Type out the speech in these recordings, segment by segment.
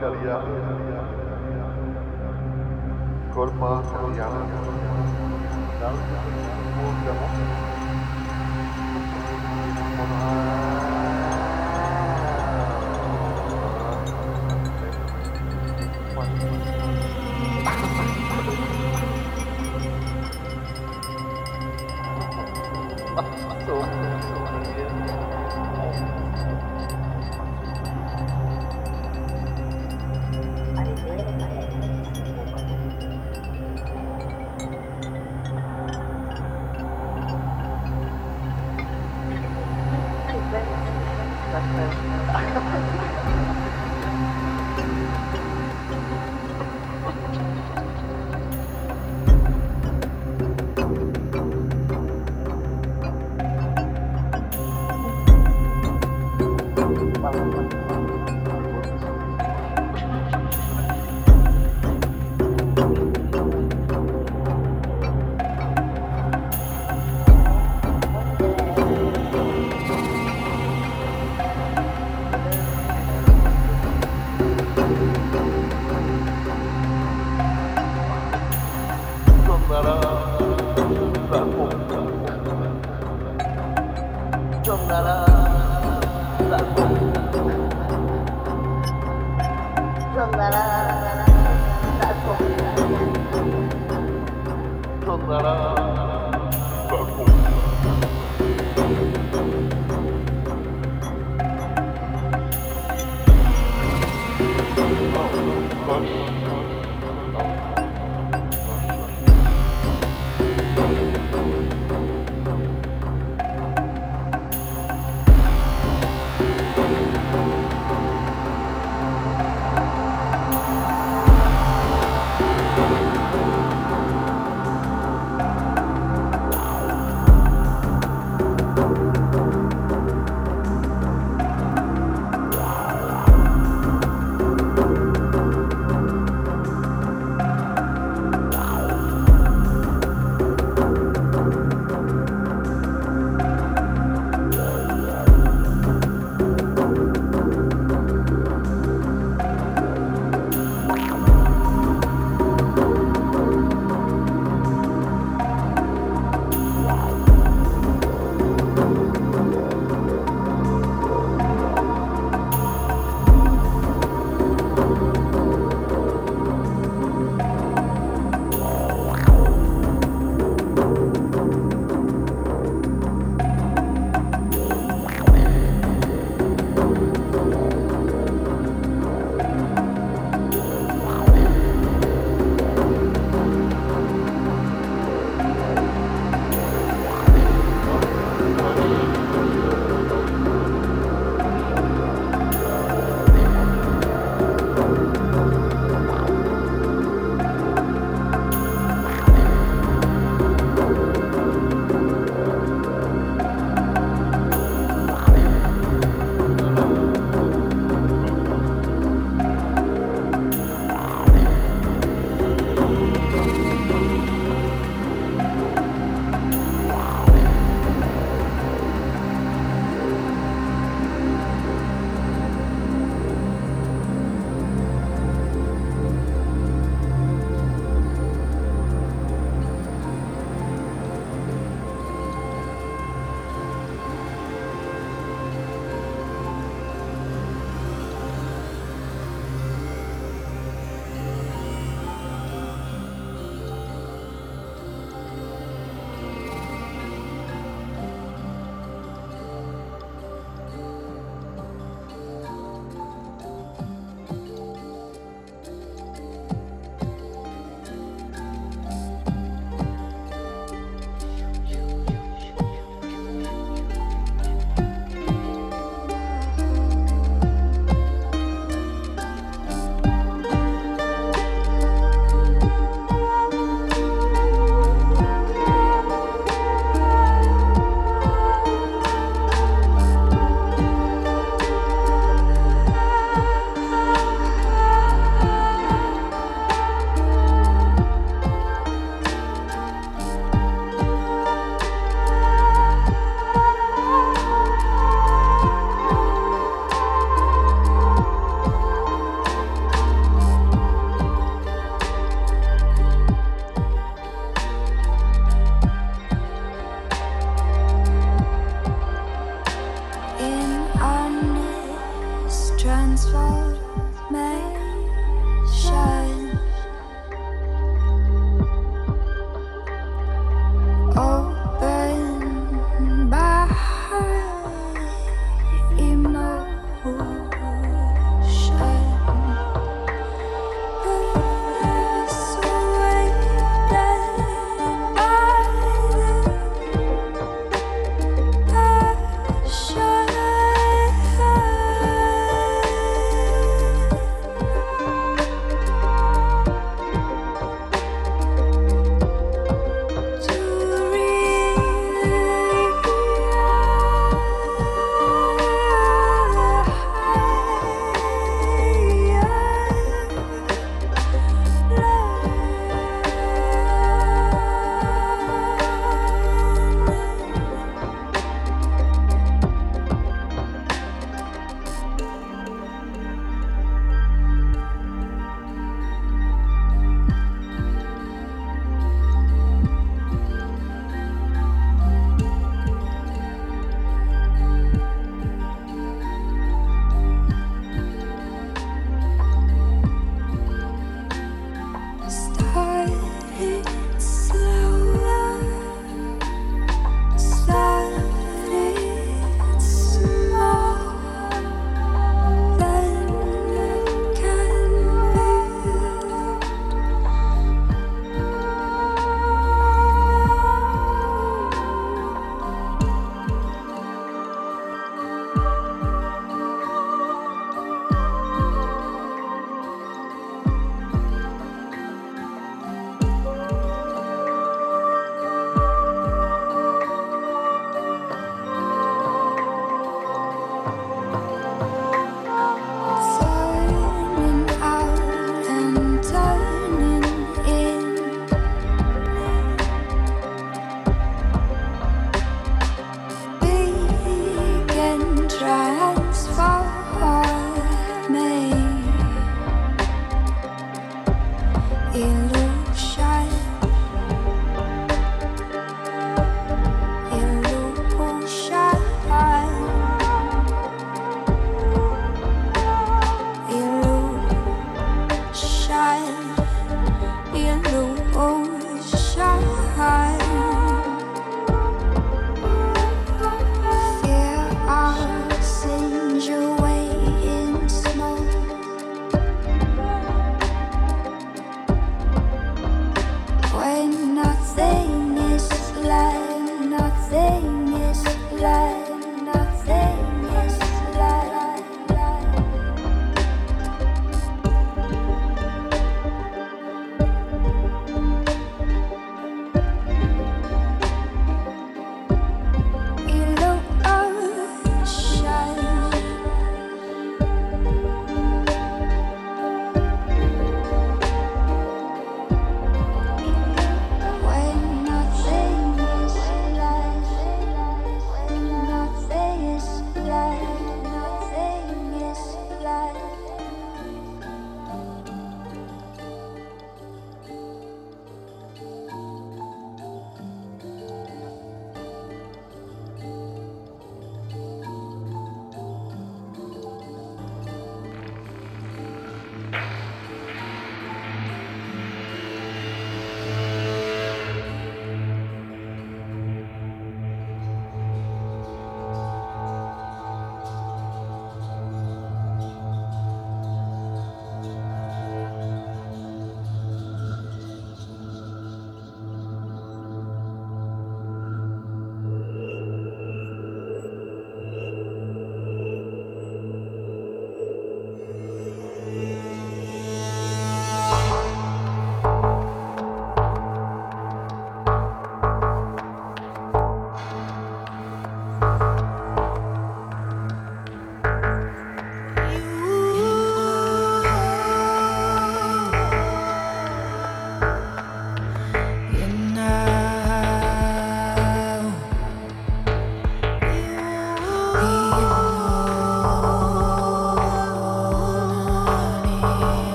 کر لیا Oh,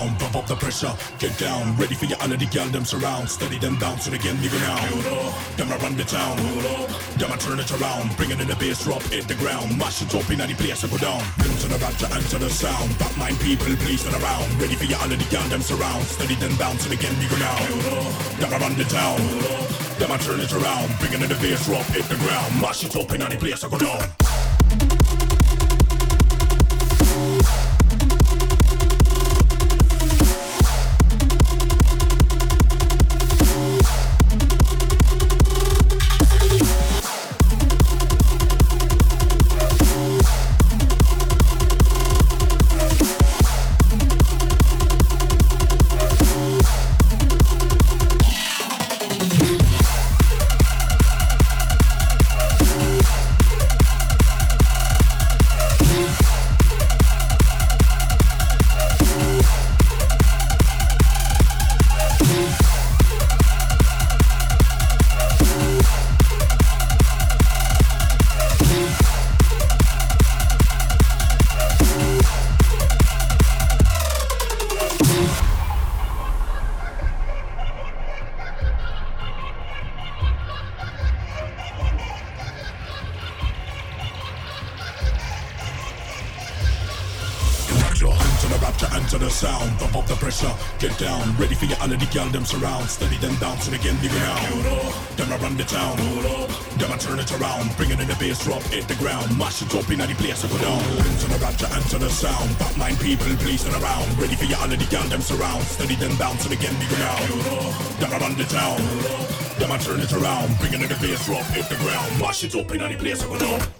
sound, bump up the pressure, get down, ready for your the girl them surround, steady them bouncing again, leave it now. Them I run the town, them I turn it around, bring it in the bass drop, hit the ground, mash it up in any place I go down. Into the rapture, into the sound, back mind people please turn around, ready for your the girl them surround, steady them bouncing again, leave it now. Them I run the town, them I turn it around, bring it in the bass drop, hit the ground, mash it up in any place I go down. Girl them surround, steady them bouncing again, leave it out. Them I run the town, them I turn it around, bring it in the bass drop, hit the ground, mash it up in any place I go down. Into the rapture, into the sound, back mind people placing around, ready for your all of the girl them surround, steady them bouncing again, leave it out. Them I run the town, them I turn it around, bring it in the bass drop, hit the ground, mash it up in any place I go down.